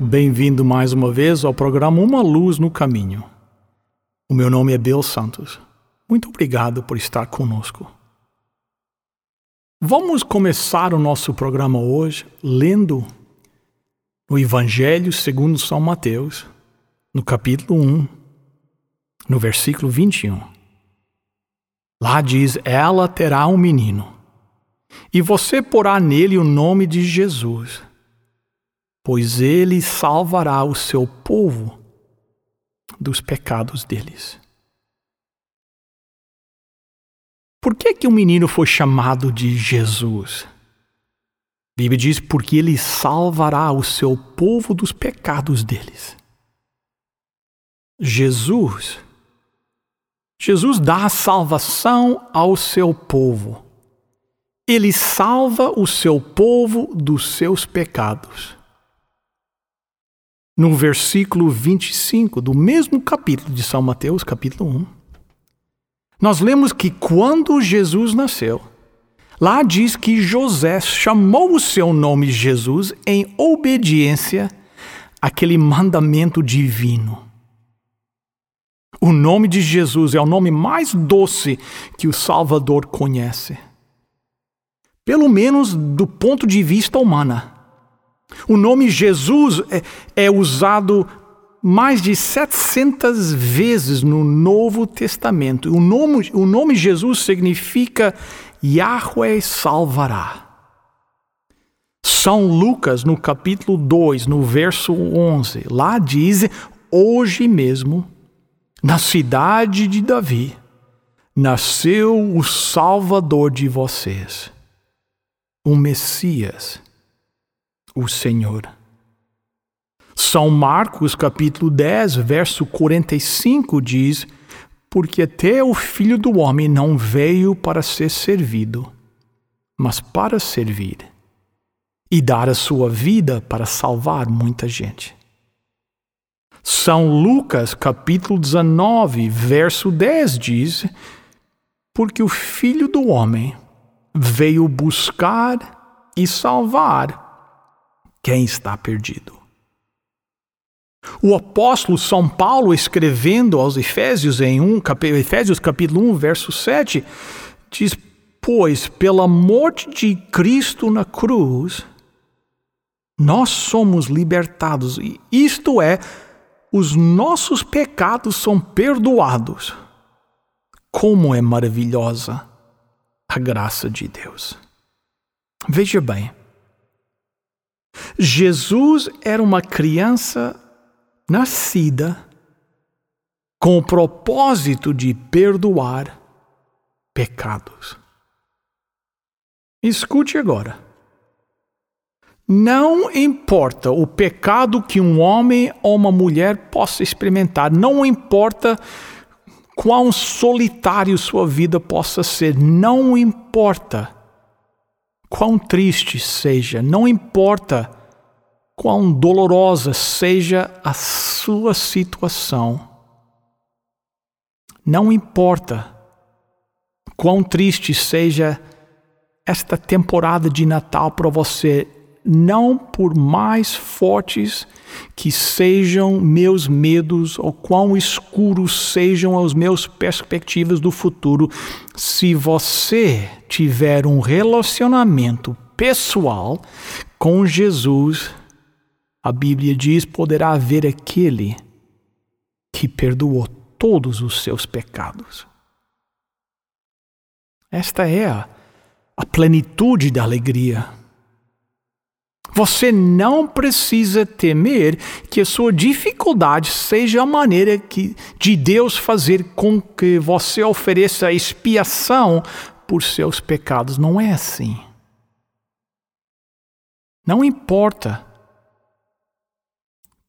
Bem-vindo mais uma vez ao programa Uma Luz no Caminho. O meu nome é Bill Santos. Muito obrigado por estar conosco. Vamos começar o nosso programa hoje lendo o Evangelho segundo São Mateus, no capítulo 1, no versículo 21. Lá diz: Ela terá um menino, e você porá nele o nome de Jesus pois ele salvará o seu povo dos pecados deles. Por que que o menino foi chamado de Jesus? A Bíblia diz porque ele salvará o seu povo dos pecados deles. Jesus Jesus dá salvação ao seu povo. Ele salva o seu povo dos seus pecados no versículo 25 do mesmo capítulo de São Mateus, capítulo 1, nós lemos que quando Jesus nasceu, lá diz que José chamou o seu nome Jesus em obediência àquele mandamento divino. O nome de Jesus é o nome mais doce que o Salvador conhece. Pelo menos do ponto de vista humano. O nome Jesus é, é usado mais de 700 vezes no Novo Testamento. O nome, o nome Jesus significa Yahweh salvará. São Lucas, no capítulo 2, no verso 11, lá diz: Hoje mesmo, na cidade de Davi, nasceu o Salvador de vocês, o Messias o Senhor. São Marcos, capítulo 10, verso 45 diz: Porque até o filho do homem não veio para ser servido, mas para servir e dar a sua vida para salvar muita gente. São Lucas, capítulo 19, verso 10 diz: Porque o filho do homem veio buscar e salvar quem está perdido. O apóstolo São Paulo, escrevendo aos Efésios, em 1, Efésios capítulo 1, verso 7, diz: Pois pela morte de Cristo na cruz, nós somos libertados, isto é, os nossos pecados são perdoados. Como é maravilhosa a graça de Deus. Veja bem, Jesus era uma criança nascida com o propósito de perdoar pecados. Escute agora. Não importa o pecado que um homem ou uma mulher possa experimentar, não importa quão solitário sua vida possa ser, não importa quão triste seja, não importa quão dolorosa seja a sua situação, não importa quão triste seja esta temporada de Natal para você, não por mais fortes que sejam meus medos ou quão escuros sejam as meus perspectivas do futuro, se você tiver um relacionamento pessoal com Jesus, a Bíblia diz: poderá haver aquele que perdoou todos os seus pecados. Esta é a, a plenitude da alegria você não precisa temer que a sua dificuldade seja a maneira que, de Deus fazer com que você ofereça expiação por seus pecados. Não é assim. Não importa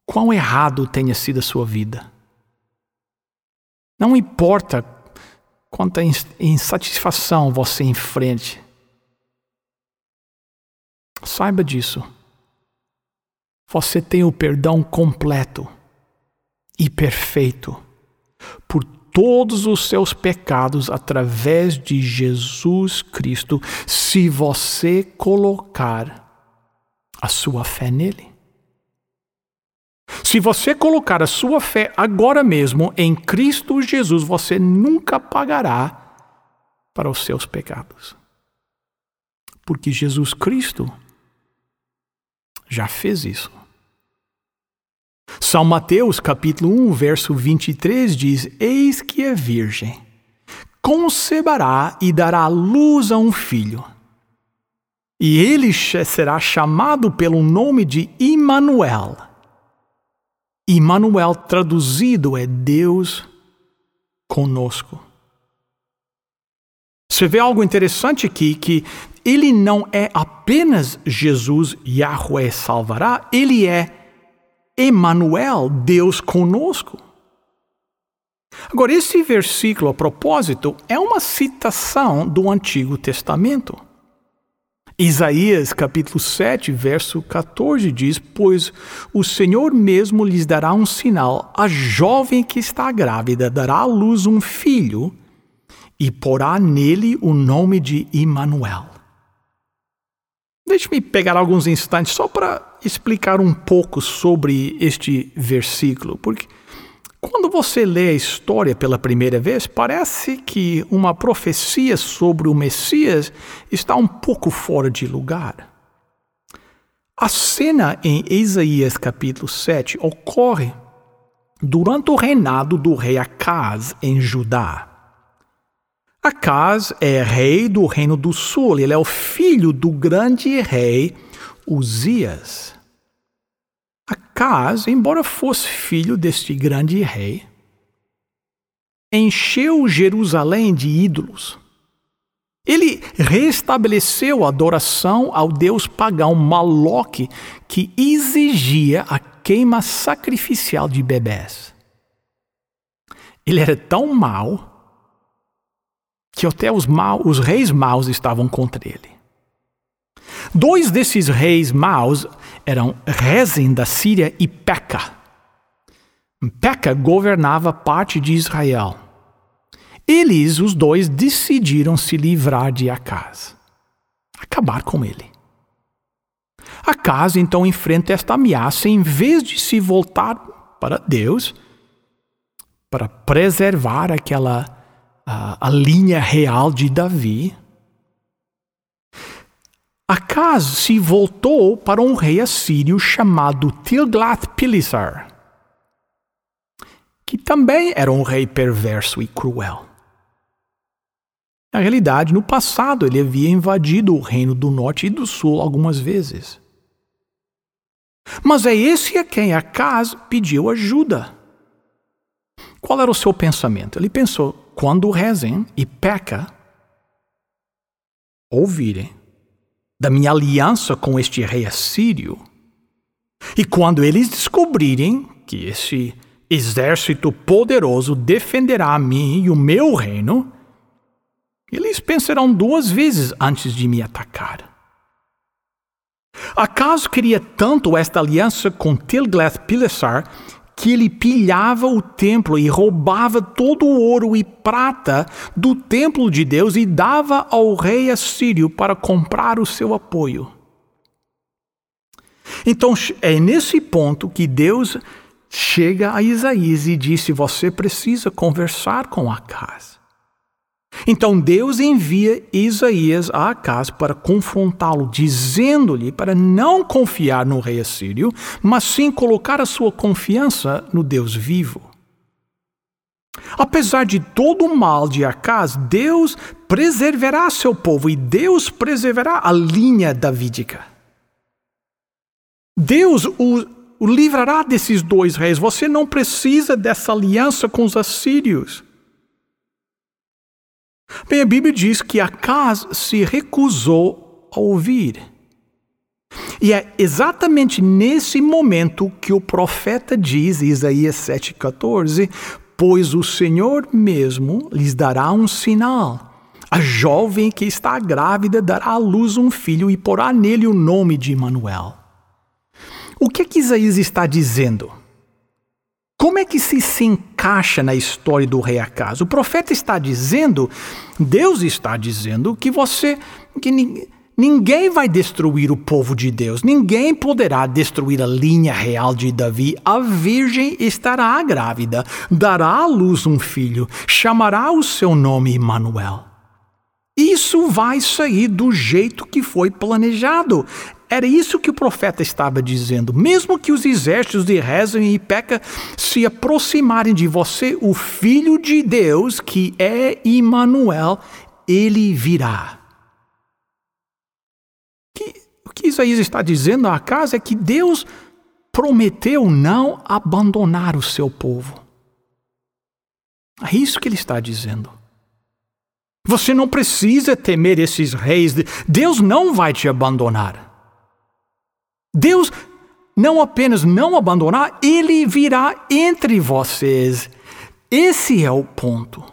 quão errado tenha sido a sua vida. Não importa quanta insatisfação você enfrente. Saiba disso. Você tem o perdão completo e perfeito por todos os seus pecados através de Jesus Cristo, se você colocar a sua fé nele. Se você colocar a sua fé agora mesmo em Cristo Jesus, você nunca pagará para os seus pecados. Porque Jesus Cristo já fez isso. São Mateus capítulo 1, verso 23 diz: Eis que é virgem, conceberá e dará luz a um filho. E ele será chamado pelo nome de Immanuel. Immanuel traduzido é Deus conosco. Você vê algo interessante aqui, que ele não é apenas Jesus, Yahweh salvará, ele é Emmanuel, Deus conosco. Agora, esse versículo, a propósito, é uma citação do Antigo Testamento. Isaías capítulo 7, verso 14 diz: Pois o Senhor mesmo lhes dará um sinal, a jovem que está grávida dará à luz um filho e porá nele o nome de Immanuel. Deixe-me pegar alguns instantes só para explicar um pouco sobre este versículo, porque quando você lê a história pela primeira vez, parece que uma profecia sobre o Messias está um pouco fora de lugar. A cena em Isaías capítulo 7 ocorre durante o reinado do rei Acaz em Judá. Acaz é rei do reino do sul, ele é o filho do grande rei Uzias. Acaz, embora fosse filho deste grande rei, encheu Jerusalém de ídolos. Ele restabeleceu a adoração ao deus pagão Maloque, que exigia a queima sacrificial de bebés. Ele era tão mau que até os, maus, os reis maus estavam contra ele. Dois desses reis maus eram Rezin da Síria e Peca. Peca governava parte de Israel. Eles, os dois, decidiram se livrar de Acaz, acabar com ele. Acaz então enfrenta esta ameaça em vez de se voltar para Deus para preservar aquela a, a linha real de Davi, Acaz se voltou para um rei assírio chamado Tilgath-Pileser, que também era um rei perverso e cruel. Na realidade, no passado, ele havia invadido o reino do norte e do sul algumas vezes. Mas é esse a quem Acaz pediu ajuda. Qual era o seu pensamento? Ele pensou: quando rezem e peca, ouvirem da minha aliança com este rei assírio, e quando eles descobrirem que esse exército poderoso defenderá a mim e o meu reino, eles pensarão duas vezes antes de me atacar. Acaso queria tanto esta aliança com Tilgath-Pileser que ele pilhava o templo e roubava todo o ouro e prata do templo de Deus e dava ao rei assírio para comprar o seu apoio. Então é nesse ponto que Deus chega a Isaías e disse: Você precisa conversar com Acas. Então Deus envia Isaías a Acas para confrontá-lo, dizendo-lhe para não confiar no rei assírio, mas sim colocar a sua confiança no Deus vivo. Apesar de todo o mal de Acas, Deus preservará seu povo e Deus preservará a linha davídica. Deus o, o livrará desses dois reis. Você não precisa dessa aliança com os assírios. Bem, a Bíblia diz que Acas se recusou a ouvir. E é exatamente nesse momento que o profeta diz, Isaías 7,14: Pois o Senhor mesmo lhes dará um sinal. A jovem que está grávida dará à luz um filho e porá nele o nome de Manuel. O que, é que Isaías está dizendo? Como é que se, encaixa na história do rei Acas? O profeta está dizendo, Deus está dizendo que você, que ninguém vai destruir o povo de Deus, ninguém poderá destruir a linha real de Davi. A virgem estará grávida, dará à luz um filho, chamará o seu nome Emmanuel. Isso vai sair do jeito que foi planejado. Era isso que o profeta estava dizendo. Mesmo que os exércitos de Rezem e Peca se aproximarem de você, o Filho de Deus, que é Emmanuel, ele virá. Que, o que Isaías está dizendo a casa é que Deus prometeu não abandonar o seu povo. É isso que ele está dizendo. Você não precisa temer esses reis. Deus não vai te abandonar. Deus não apenas não abandonar, ele virá entre vocês. Esse é o ponto.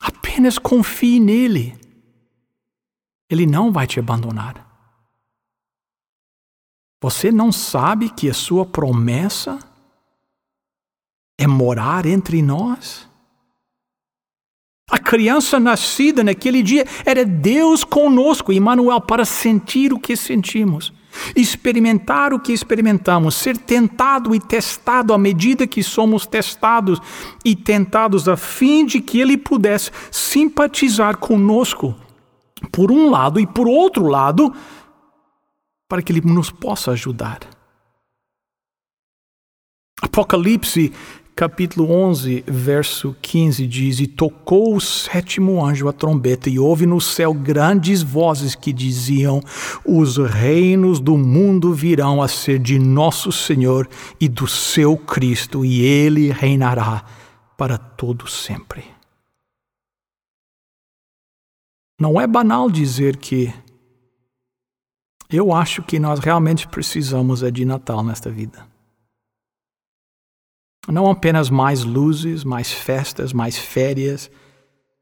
Apenas confie nele. Ele não vai te abandonar. Você não sabe que a sua promessa é morar entre nós? A criança nascida naquele dia era Deus conosco, Emmanuel, para sentir o que sentimos experimentar o que experimentamos, ser tentado e testado à medida que somos testados e tentados, a fim de que Ele pudesse simpatizar conosco, por um lado, e por outro lado, para que Ele nos possa ajudar. Apocalipse capítulo 11, verso 15 diz: E tocou o sétimo anjo a trombeta, e houve no céu grandes vozes que diziam: Os reinos do mundo virão a ser de nosso Senhor e do seu Cristo, e ele reinará para todo sempre. Não é banal dizer que eu acho que nós realmente precisamos é de Natal nesta vida. Não apenas mais luzes, mais festas, mais férias,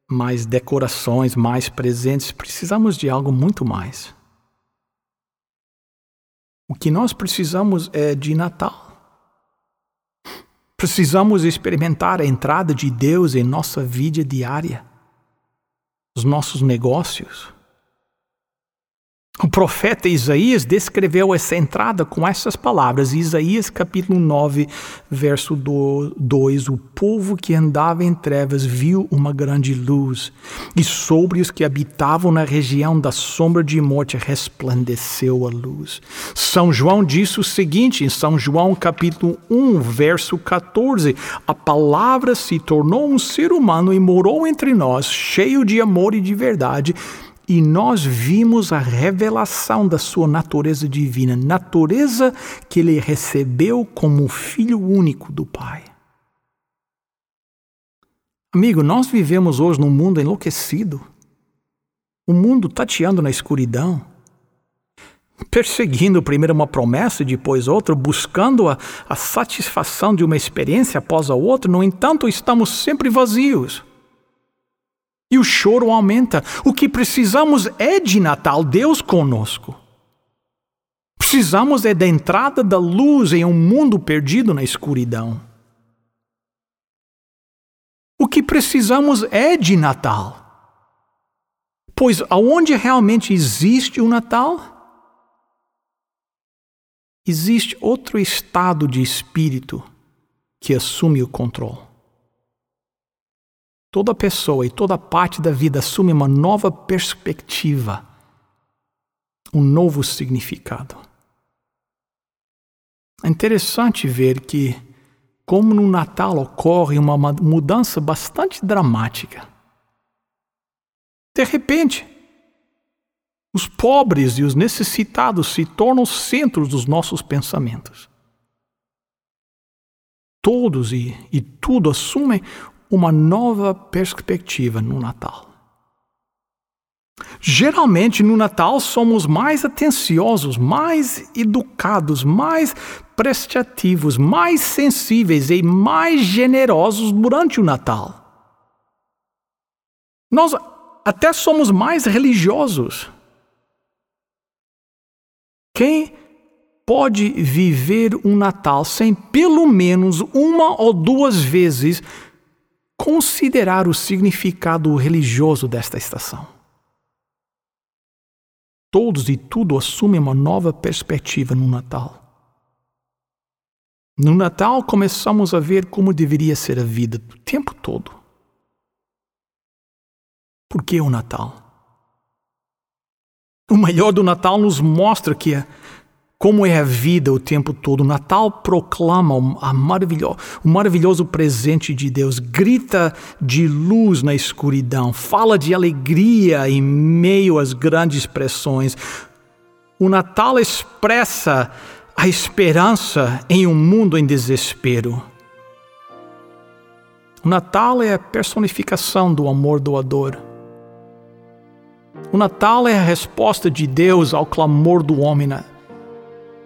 mais decorações, mais presentes. Precisamos de algo muito mais. O que nós precisamos é de Natal. Precisamos experimentar a entrada de Deus em nossa vida diária, os nossos negócios, o profeta Isaías descreveu essa entrada com essas palavras. Isaías capítulo 9, verso 2: O povo que andava em trevas viu uma grande luz, e sobre os que habitavam na região da sombra de morte resplandeceu a luz. São João disse o seguinte, em São João capítulo 1, verso 14: A palavra se tornou um ser humano e morou entre nós, cheio de amor e de verdade e nós vimos a revelação da sua natureza divina, natureza que ele recebeu como filho único do Pai. Amigo, nós vivemos hoje num mundo enlouquecido, um mundo tateando na escuridão, perseguindo primeiro uma promessa e depois outra, buscando a, a satisfação de uma experiência após a outra, no entanto, estamos sempre vazios. E o choro aumenta. O que precisamos é de Natal, Deus conosco. Precisamos é da entrada da luz em um mundo perdido na escuridão. O que precisamos é de Natal. Pois aonde realmente existe o Natal, existe outro estado de espírito que assume o controle. Toda pessoa e toda parte da vida assume uma nova perspectiva, um novo significado. É interessante ver que, como no Natal ocorre uma mudança bastante dramática. De repente, os pobres e os necessitados se tornam centros dos nossos pensamentos. Todos e, e tudo assumem uma nova perspectiva no Natal. Geralmente no Natal somos mais atenciosos, mais educados, mais prestativos, mais sensíveis e mais generosos durante o Natal. Nós até somos mais religiosos. Quem pode viver um Natal sem pelo menos uma ou duas vezes considerar o significado religioso desta estação? Todos e tudo assumem uma nova perspectiva no Natal. No Natal começamos a ver como deveria ser a vida o tempo todo. Por que o Natal? O melhor do Natal nos mostra que é, como é a vida o tempo todo. O Natal proclama o maravilhoso, o maravilhoso presente de Deus, grita de luz na escuridão, fala de alegria em meio às grandes pressões. O Natal expressa a esperança em um mundo em desespero. O Natal é a personificação do amor doador. O Natal é a resposta de Deus ao clamor do homem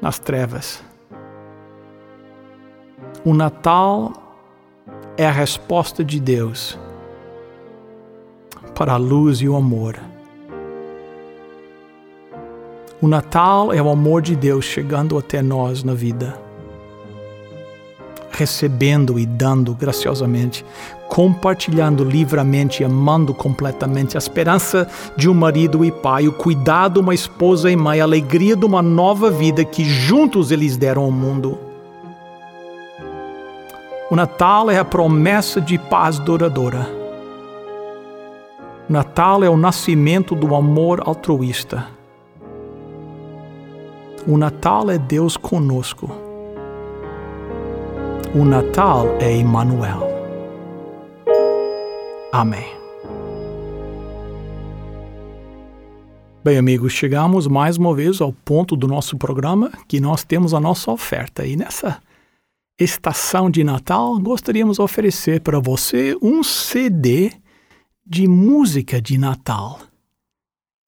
nas trevas. O Natal é a resposta de Deus para a luz e o amor. O Natal é o amor de Deus chegando até nós na vida recebendo e dando graciosamente, compartilhando livremente, amando completamente, a esperança de um marido e pai, o cuidado de uma esposa e mãe, a alegria de uma nova vida que juntos eles deram ao mundo. O Natal é a promessa de paz duradoura. O Natal é o nascimento do amor altruísta. O Natal é Deus conosco. O Natal é Emmanuel. Amém. Bem, amigos, chegamos mais uma vez ao ponto do nosso programa que nós temos a nossa oferta. E nessa estação de Natal, gostaríamos de oferecer para você um CD de música de Natal.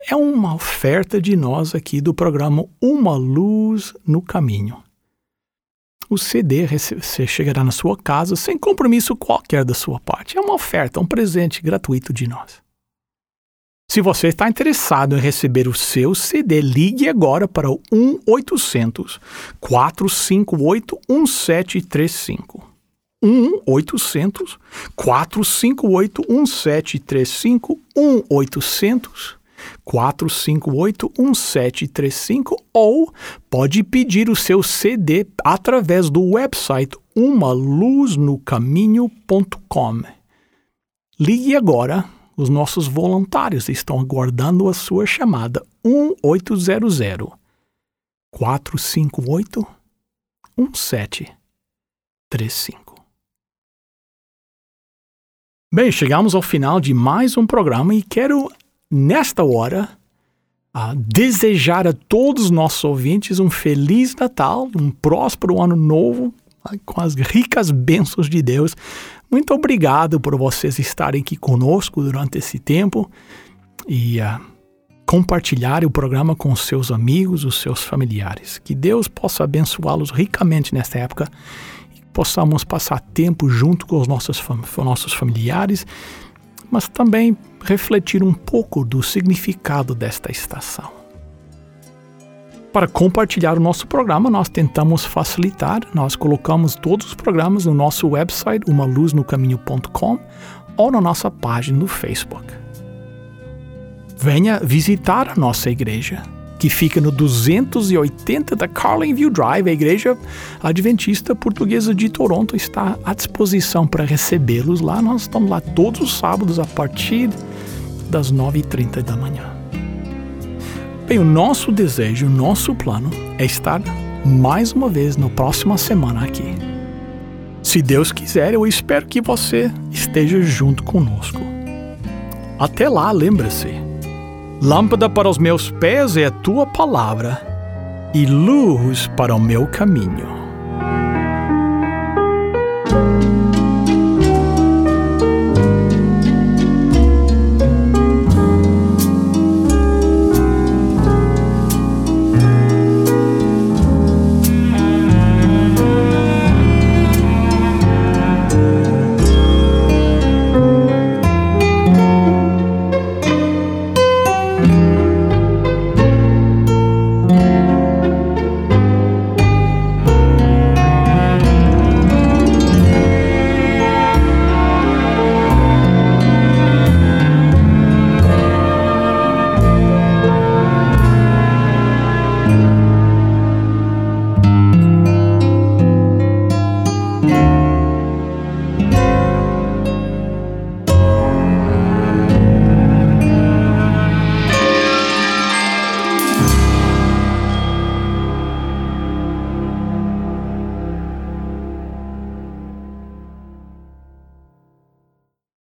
É uma oferta de nós aqui do programa Uma Luz no Caminho o CD você chegará na sua casa sem compromisso qualquer da sua parte. É uma oferta, um presente gratuito de nós. Se você está interessado em receber o seu CD, ligue agora para o 1-800 458 1735. 1-800 458 1735 1-800 458-1735 ou pode pedir o seu CD através do website umaluznocaminho.com. Ligue agora, os nossos voluntários estão aguardando a sua chamada 1800 458 1735. Bem, chegamos ao final de mais um programa e quero nesta hora, a desejar a todos os nossos ouvintes um feliz Natal, um próspero ano novo, com as ricas bênçãos de Deus. Muito obrigado por vocês estarem aqui conosco durante esse tempo e uh, compartilhar o programa com os seus amigos, os seus familiares. Que Deus possa abençoá-los ricamente nesta época e possamos passar tempo junto com os nossos, nossos familiares mas também refletir um pouco do significado desta estação. Para compartilhar o nosso programa, nós tentamos facilitar, nós colocamos todos os programas no nosso website, umaluznocaminho.com ou na nossa página no Facebook. Venha visitar a nossa igreja que fica no 280 da Carlinview Drive. A Igreja Adventista Portuguesa de Toronto está à disposição para recebê-los lá. Nós estamos lá todos os sábados a partir das 9h30 da manhã. Bem, o nosso desejo, o nosso plano é estar mais uma vez na próxima semana aqui. Se Deus quiser, eu espero que você esteja junto conosco. Até lá, lembre-se Lâmpada para os meus pés é a tua palavra e luz para o meu caminho.